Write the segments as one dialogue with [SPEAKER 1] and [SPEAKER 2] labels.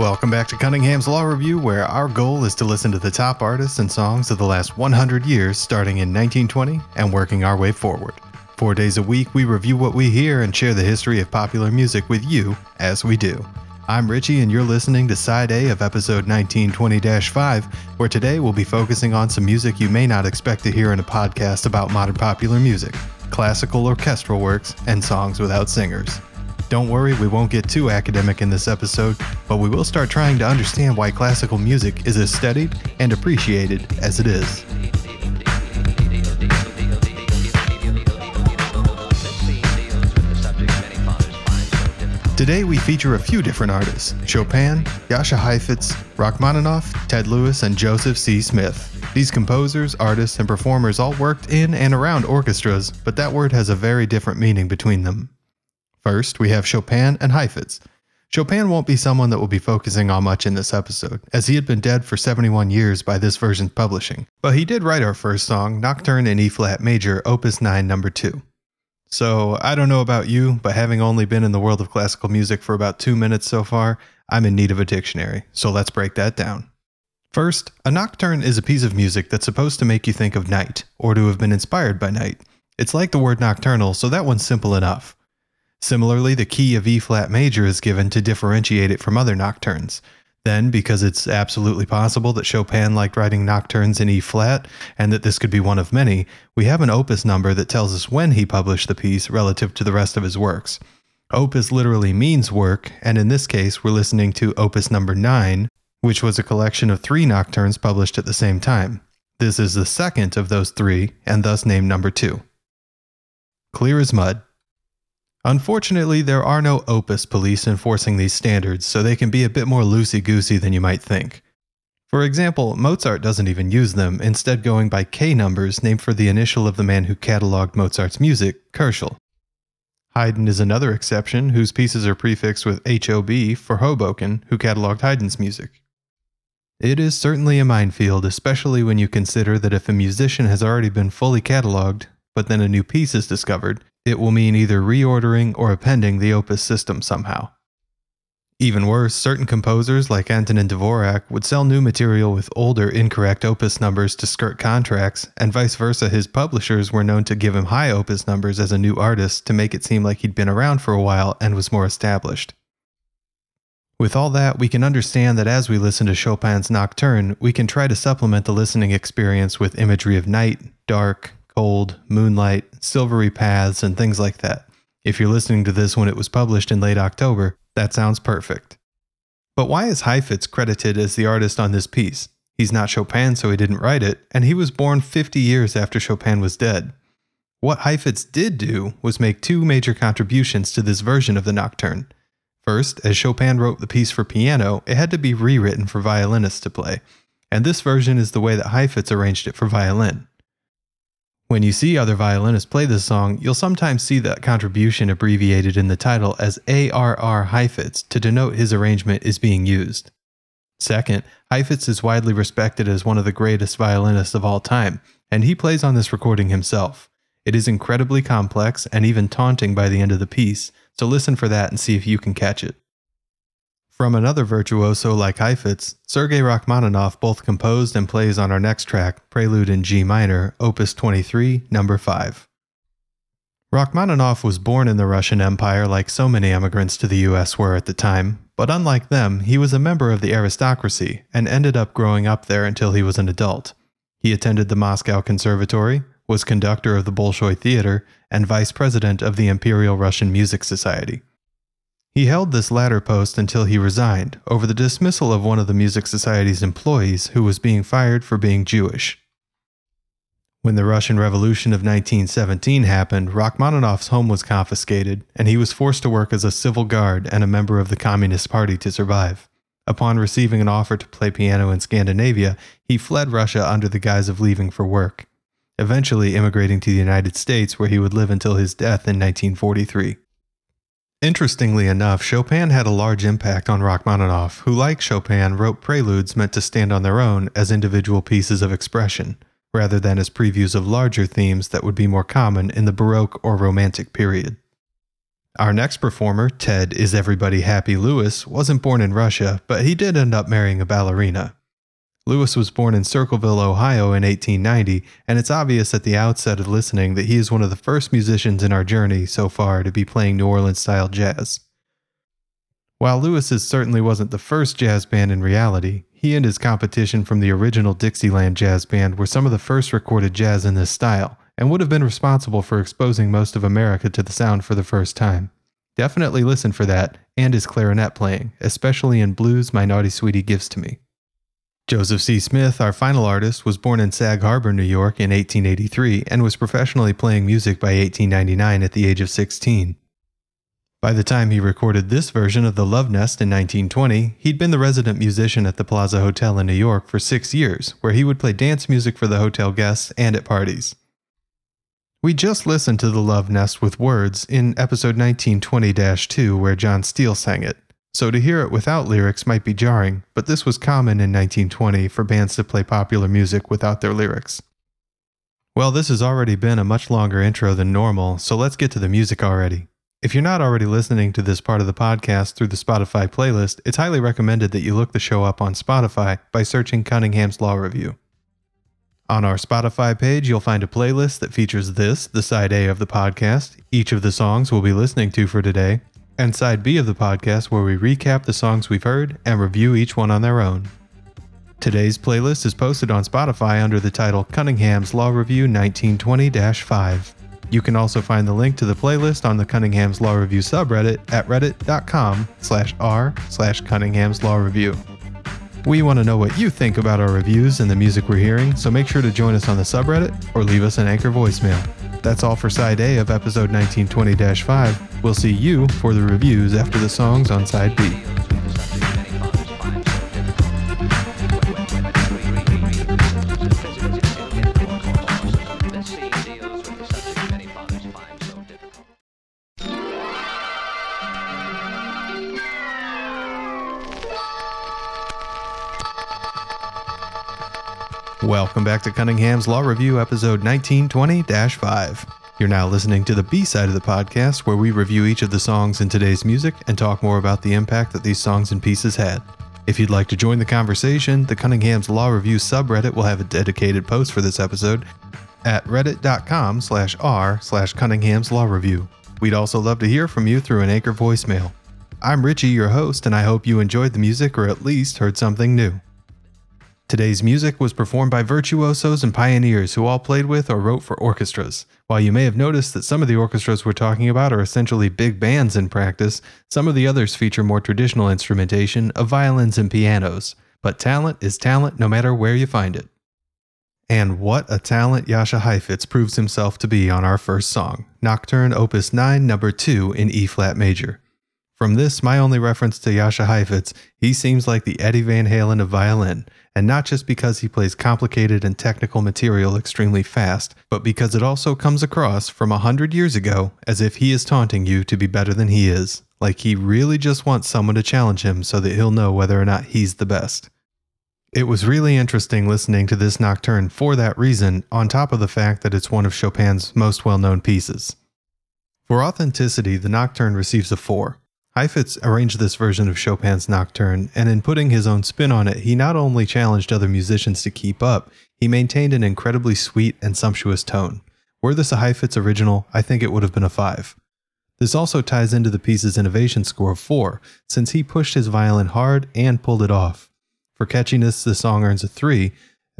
[SPEAKER 1] Welcome back to Cunningham's Law Review, where our goal is to listen to the top artists and songs of the last 100 years, starting in 1920 and working our way forward. Four days a week, we review what we hear and share the history of popular music with you as we do. I'm Richie, and you're listening to Side A of episode 1920 5, where today we'll be focusing on some music you may not expect to hear in a podcast about modern popular music classical orchestral works and songs without singers. Don't worry, we won't get too academic in this episode, but we will start trying to understand why classical music is as studied and appreciated as it is. Today we feature a few different artists Chopin, Jascha Heifetz, Rachmaninoff, Ted Lewis, and Joseph C. Smith. These composers, artists, and performers all worked in and around orchestras, but that word has a very different meaning between them. First, we have Chopin and Heifetz. Chopin won't be someone that we'll be focusing on much in this episode, as he had been dead for 71 years by this version's publishing, but he did write our first song, Nocturne in E flat major, opus 9, number 2. So, I don't know about you, but having only been in the world of classical music for about two minutes so far, I'm in need of a dictionary, so let's break that down. First, a nocturne is a piece of music that's supposed to make you think of night, or to have been inspired by night. It's like the word nocturnal, so that one's simple enough. Similarly, the key of E flat major is given to differentiate it from other nocturnes. Then, because it's absolutely possible that Chopin liked writing nocturnes in E flat, and that this could be one of many, we have an opus number that tells us when he published the piece relative to the rest of his works. Opus literally means work, and in this case, we're listening to opus number 9, which was a collection of three nocturnes published at the same time. This is the second of those three, and thus named number 2. Clear as mud. Unfortunately, there are no opus police enforcing these standards, so they can be a bit more loosey goosey than you might think. For example, Mozart doesn't even use them, instead, going by K numbers named for the initial of the man who catalogued Mozart's music, Köchel. Haydn is another exception, whose pieces are prefixed with HOB for Hoboken, who catalogued Haydn's music. It is certainly a minefield, especially when you consider that if a musician has already been fully catalogued, but then a new piece is discovered, it will mean either reordering or appending the opus system somehow. Even worse, certain composers like Antonin Dvorak would sell new material with older incorrect opus numbers to skirt contracts, and vice versa, his publishers were known to give him high opus numbers as a new artist to make it seem like he'd been around for a while and was more established. With all that, we can understand that as we listen to Chopin's Nocturne, we can try to supplement the listening experience with imagery of night, dark, cold, moonlight, silvery paths, and things like that. If you're listening to this when it was published in late October, that sounds perfect. But why is Heifetz credited as the artist on this piece? He's not Chopin, so he didn't write it, and he was born 50 years after Chopin was dead. What Heifetz did do was make two major contributions to this version of the Nocturne. First, as Chopin wrote the piece for piano, it had to be rewritten for violinists to play, and this version is the way that Heifetz arranged it for violin. When you see other violinists play this song, you'll sometimes see that contribution abbreviated in the title as ARR Heifetz to denote his arrangement is being used. Second, Heifetz is widely respected as one of the greatest violinists of all time, and he plays on this recording himself. It is incredibly complex and even taunting by the end of the piece, so listen for that and see if you can catch it. From another virtuoso like Heifetz, Sergei Rachmaninoff both composed and plays on our next track, Prelude in G minor, opus 23, number 5. Rachmaninoff was born in the Russian Empire like so many immigrants to the US were at the time, but unlike them, he was a member of the aristocracy and ended up growing up there until he was an adult. He attended the Moscow Conservatory, was conductor of the Bolshoi Theater, and vice president of the Imperial Russian Music Society. He held this latter post until he resigned over the dismissal of one of the Music Society's employees who was being fired for being Jewish. When the Russian Revolution of 1917 happened, Rachmaninoff's home was confiscated, and he was forced to work as a civil guard and a member of the Communist Party to survive. Upon receiving an offer to play piano in Scandinavia, he fled Russia under the guise of leaving for work, eventually immigrating to the United States where he would live until his death in 1943. Interestingly enough, Chopin had a large impact on Rachmaninoff, who, like Chopin, wrote preludes meant to stand on their own as individual pieces of expression, rather than as previews of larger themes that would be more common in the Baroque or Romantic period. Our next performer, Ted Is Everybody Happy Lewis, wasn't born in Russia, but he did end up marrying a ballerina. Lewis was born in Circleville, Ohio in 1890, and it's obvious at the outset of listening that he is one of the first musicians in our journey so far to be playing New Orleans style jazz. While Lewis's certainly wasn't the first jazz band in reality, he and his competition from the original Dixieland Jazz Band were some of the first recorded jazz in this style, and would have been responsible for exposing most of America to the sound for the first time. Definitely listen for that, and his clarinet playing, especially in Blues My Naughty Sweetie Gives to Me. Joseph C. Smith, our final artist, was born in Sag Harbor, New York in 1883 and was professionally playing music by 1899 at the age of 16. By the time he recorded this version of The Love Nest in 1920, he'd been the resident musician at the Plaza Hotel in New York for six years, where he would play dance music for the hotel guests and at parties. We just listened to The Love Nest with words in episode 1920 2, where John Steele sang it. So to hear it without lyrics might be jarring, but this was common in 1920 for bands to play popular music without their lyrics. Well, this has already been a much longer intro than normal, so let's get to the music already. If you're not already listening to this part of the podcast through the Spotify playlist, it's highly recommended that you look the show up on Spotify by searching Cunningham's Law Review. On our Spotify page, you'll find a playlist that features this, the side A of the podcast, each of the songs we'll be listening to for today, and side B of the podcast where we recap the songs we've heard and review each one on their own. Today's playlist is posted on Spotify under the title Cunningham's Law Review 1920 5. You can also find the link to the playlist on the Cunningham's Law Review subreddit at reddit.com slash r slash Cunningham's Law Review. We want to know what you think about our reviews and the music we're hearing, so make sure to join us on the subreddit or leave us an anchor voicemail. That's all for side A of episode 1920 5. We'll see you for the reviews after the songs on side B. Welcome back to Cunningham's Law Review, episode 1920 5. You're now listening to the B side of the podcast, where we review each of the songs in today's music and talk more about the impact that these songs and pieces had. If you'd like to join the conversation, the Cunningham's Law Review subreddit will have a dedicated post for this episode at reddit.com slash r slash Cunningham's Law Review. We'd also love to hear from you through an anchor voicemail. I'm Richie, your host, and I hope you enjoyed the music or at least heard something new. Today's music was performed by virtuosos and pioneers who all played with or wrote for orchestras. While you may have noticed that some of the orchestras we're talking about are essentially big bands in practice, some of the others feature more traditional instrumentation of violins and pianos. But talent is talent no matter where you find it. And what a talent Jascha Heifetz proves himself to be on our first song, Nocturne Opus 9, number 2 in E flat major. From this, my only reference to Jascha Heifetz, he seems like the Eddie Van Halen of violin, and not just because he plays complicated and technical material extremely fast, but because it also comes across from a hundred years ago as if he is taunting you to be better than he is, like he really just wants someone to challenge him so that he'll know whether or not he's the best. It was really interesting listening to this nocturne for that reason, on top of the fact that it's one of Chopin's most well known pieces. For authenticity, the nocturne receives a 4. Heifetz arranged this version of Chopin's Nocturne, and in putting his own spin on it, he not only challenged other musicians to keep up, he maintained an incredibly sweet and sumptuous tone. Were this a Heifetz original, I think it would have been a 5. This also ties into the piece's innovation score of 4, since he pushed his violin hard and pulled it off. For catchiness, the song earns a 3,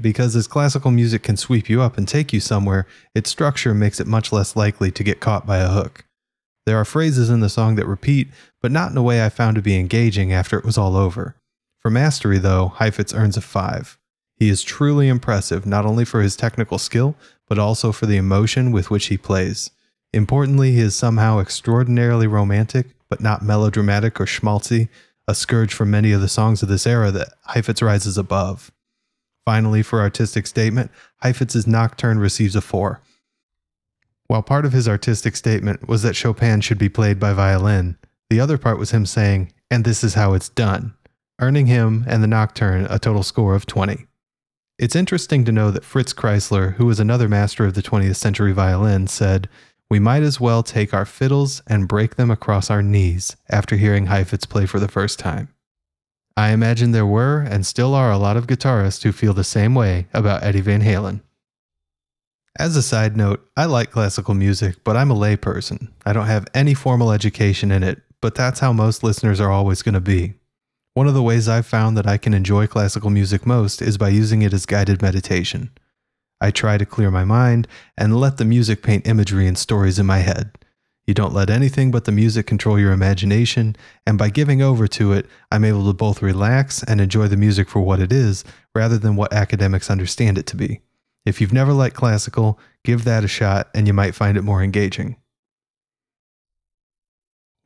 [SPEAKER 1] because as classical music can sweep you up and take you somewhere, its structure makes it much less likely to get caught by a hook. There are phrases in the song that repeat, but not in a way I found to be engaging after it was all over. For mastery, though, Heifetz earns a 5. He is truly impressive not only for his technical skill, but also for the emotion with which he plays. Importantly, he is somehow extraordinarily romantic, but not melodramatic or schmaltzy, a scourge for many of the songs of this era that Heifetz rises above. Finally, for artistic statement, Heifetz's Nocturne receives a 4. While part of his artistic statement was that Chopin should be played by violin, the other part was him saying, and this is how it's done, earning him and the Nocturne a total score of 20. It's interesting to know that Fritz Kreisler, who was another master of the 20th century violin, said, we might as well take our fiddles and break them across our knees after hearing Heifetz play for the first time. I imagine there were and still are a lot of guitarists who feel the same way about Eddie Van Halen. As a side note, I like classical music, but I'm a layperson. I don't have any formal education in it, but that's how most listeners are always going to be. One of the ways I've found that I can enjoy classical music most is by using it as guided meditation. I try to clear my mind and let the music paint imagery and stories in my head. You don't let anything but the music control your imagination, and by giving over to it, I'm able to both relax and enjoy the music for what it is rather than what academics understand it to be. If you've never liked classical, give that a shot and you might find it more engaging.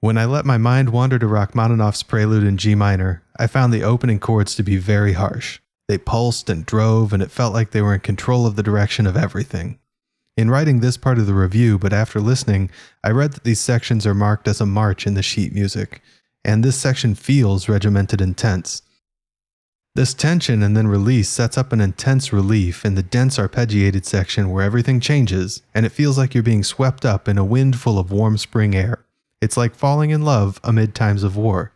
[SPEAKER 1] When I let my mind wander to Rachmaninoff's prelude in G minor, I found the opening chords to be very harsh. They pulsed and drove, and it felt like they were in control of the direction of everything. In writing this part of the review, but after listening, I read that these sections are marked as a march in the sheet music, and this section feels regimented and tense. This tension and then release sets up an intense relief in the dense arpeggiated section where everything changes, and it feels like you're being swept up in a wind full of warm spring air. It's like falling in love amid times of war.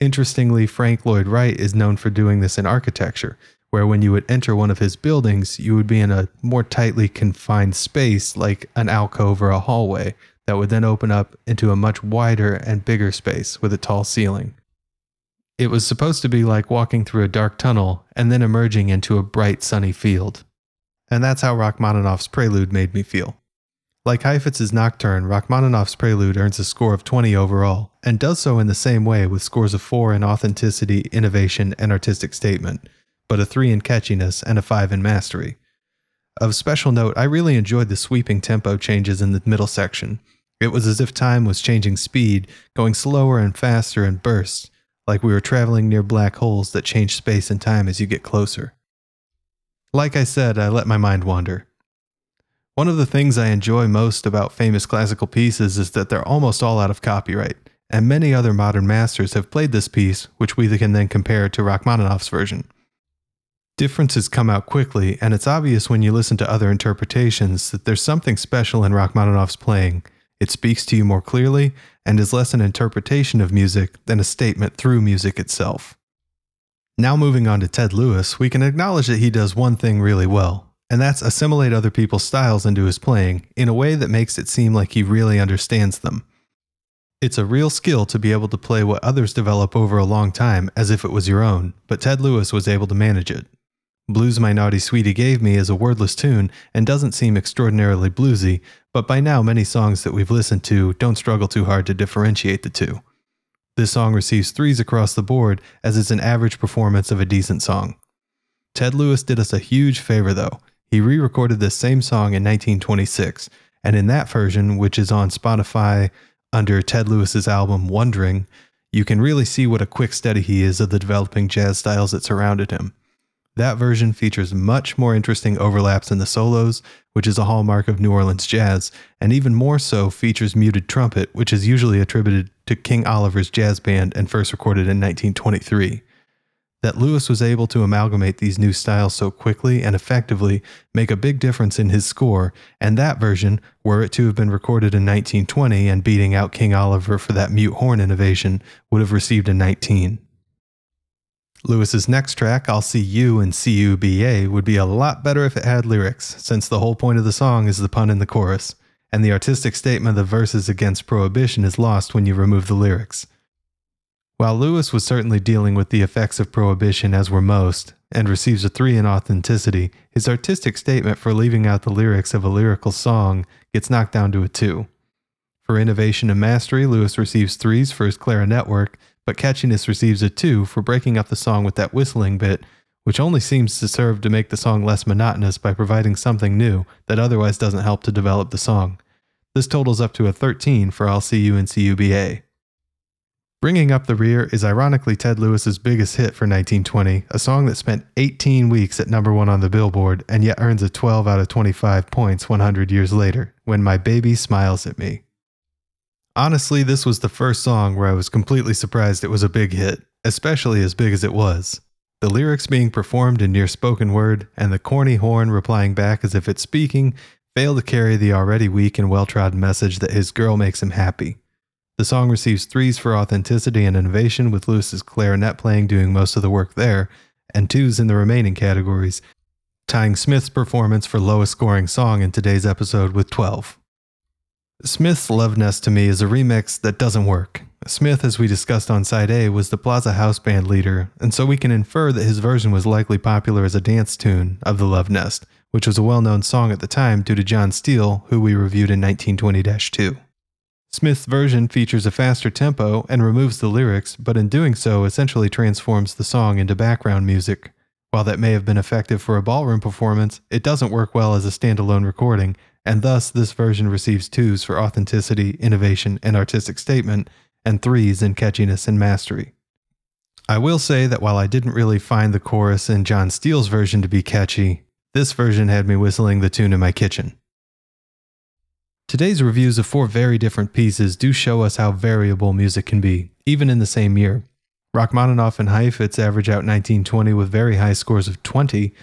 [SPEAKER 1] Interestingly, Frank Lloyd Wright is known for doing this in architecture, where when you would enter one of his buildings, you would be in a more tightly confined space like an alcove or a hallway that would then open up into a much wider and bigger space with a tall ceiling. It was supposed to be like walking through a dark tunnel and then emerging into a bright sunny field. And that's how Rachmaninoff's Prelude made me feel. Like Heifetz's Nocturne, Rachmaninoff's Prelude earns a score of 20 overall, and does so in the same way with scores of 4 in authenticity, innovation, and artistic statement, but a 3 in catchiness and a 5 in mastery. Of special note, I really enjoyed the sweeping tempo changes in the middle section. It was as if time was changing speed, going slower and faster in bursts, like we were traveling near black holes that change space and time as you get closer. Like I said, I let my mind wander. One of the things I enjoy most about famous classical pieces is that they're almost all out of copyright, and many other modern masters have played this piece, which we can then compare to Rachmaninoff's version. Differences come out quickly, and it's obvious when you listen to other interpretations that there's something special in Rachmaninoff's playing, it speaks to you more clearly and is less an interpretation of music than a statement through music itself. Now, moving on to Ted Lewis, we can acknowledge that he does one thing really well, and that's assimilate other people's styles into his playing in a way that makes it seem like he really understands them. It's a real skill to be able to play what others develop over a long time as if it was your own, but Ted Lewis was able to manage it. Blues My Naughty Sweetie Gave Me is a wordless tune and doesn't seem extraordinarily bluesy, but by now many songs that we've listened to don't struggle too hard to differentiate the two. This song receives threes across the board as it's an average performance of a decent song. Ted Lewis did us a huge favor though. He re recorded this same song in 1926, and in that version, which is on Spotify under Ted Lewis's album Wondering, you can really see what a quick study he is of the developing jazz styles that surrounded him. That version features much more interesting overlaps in the solos, which is a hallmark of New Orleans jazz, and even more so features muted trumpet, which is usually attributed to King Oliver's jazz band and first recorded in 1923. That Lewis was able to amalgamate these new styles so quickly and effectively make a big difference in his score, and that version, were it to have been recorded in 1920 and beating out King Oliver for that mute horn innovation, would have received a 19. Lewis's next track, I'll See You in CUBA, would be a lot better if it had lyrics, since the whole point of the song is the pun in the chorus, and the artistic statement of the verses against prohibition is lost when you remove the lyrics. While Lewis was certainly dealing with the effects of prohibition as were most, and receives a 3 in authenticity, his artistic statement for leaving out the lyrics of a lyrical song gets knocked down to a 2. For innovation and mastery, Lewis receives 3s for his clarinet work, but Catchiness receives a 2 for breaking up the song with that whistling bit, which only seems to serve to make the song less monotonous by providing something new that otherwise doesn't help to develop the song. This totals up to a 13 for I'll See You in CUBA. Bringing Up the Rear is ironically Ted Lewis's biggest hit for 1920, a song that spent 18 weeks at number one on the Billboard and yet earns a 12 out of 25 points 100 years later, When My Baby Smiles at Me. Honestly, this was the first song where I was completely surprised it was a big hit, especially as big as it was. The lyrics being performed in near spoken word and the corny horn replying back as if it's speaking fail to carry the already weak and well trodden message that his girl makes him happy. The song receives threes for authenticity and innovation, with Lewis's clarinet playing doing most of the work there, and twos in the remaining categories, tying Smith's performance for lowest scoring song in today's episode with 12. Smith's Love Nest to me is a remix that doesn't work. Smith, as we discussed on Side A, was the Plaza House Band leader, and so we can infer that his version was likely popular as a dance tune of the Love Nest, which was a well known song at the time due to John Steele, who we reviewed in 1920 2. Smith's version features a faster tempo and removes the lyrics, but in doing so, essentially transforms the song into background music. While that may have been effective for a ballroom performance, it doesn't work well as a standalone recording, and thus this version receives twos for authenticity, innovation, and artistic statement, and threes in catchiness and mastery. I will say that while I didn't really find the chorus in John Steele's version to be catchy, this version had me whistling the tune in my kitchen. Today's reviews of four very different pieces do show us how variable music can be, even in the same year. Rachmaninoff and Heifetz average out 1920 with very high scores of 20,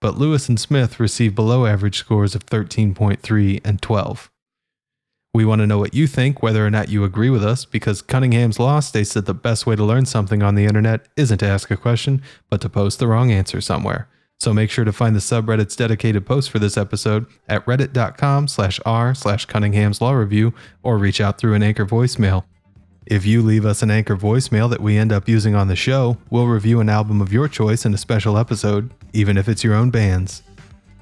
[SPEAKER 1] but Lewis and Smith receive below average scores of 13.3 and 12. We want to know what you think, whether or not you agree with us, because Cunningham's Law states that the best way to learn something on the internet isn't to ask a question, but to post the wrong answer somewhere. So make sure to find the subreddit's dedicated post for this episode at reddit.com slash r slash Cunningham's Law Review or reach out through an Anchor voicemail. If you leave us an Anchor voicemail that we end up using on the show, we'll review an album of your choice in a special episode, even if it's your own band's.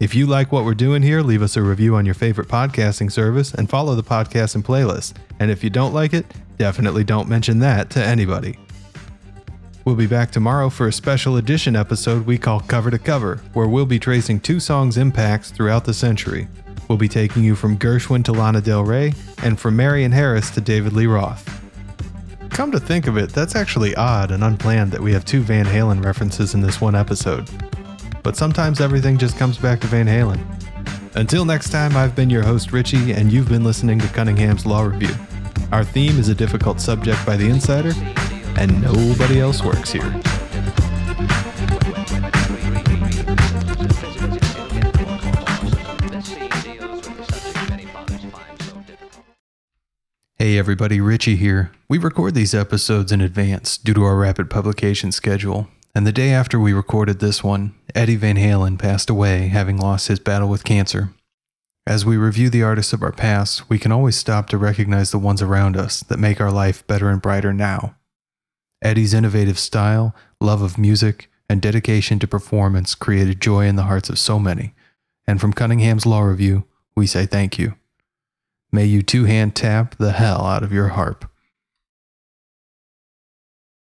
[SPEAKER 1] If you like what we're doing here, leave us a review on your favorite podcasting service and follow the podcast and playlist. And if you don't like it, definitely don't mention that to anybody. We'll be back tomorrow for a special edition episode we call Cover to Cover, where we'll be tracing two songs' impacts throughout the century. We'll be taking you from Gershwin to Lana Del Rey, and from Marion Harris to David Lee Roth. Come to think of it, that's actually odd and unplanned that we have two Van Halen references in this one episode. But sometimes everything just comes back to Van Halen. Until next time, I've been your host, Richie, and you've been listening to Cunningham's Law Review. Our theme is a difficult subject by The Insider, and nobody else works here. Hey everybody, Richie here. We record these episodes in advance due to our rapid publication schedule, and the day after we recorded this one, Eddie Van Halen passed away, having lost his battle with cancer. As we review the artists of our past, we can always stop to recognize the ones around us that make our life better and brighter now. Eddie's innovative style, love of music, and dedication to performance created joy in the hearts of so many. And from Cunningham's Law Review, we say thank you. May you two hand tap the hell out of your harp.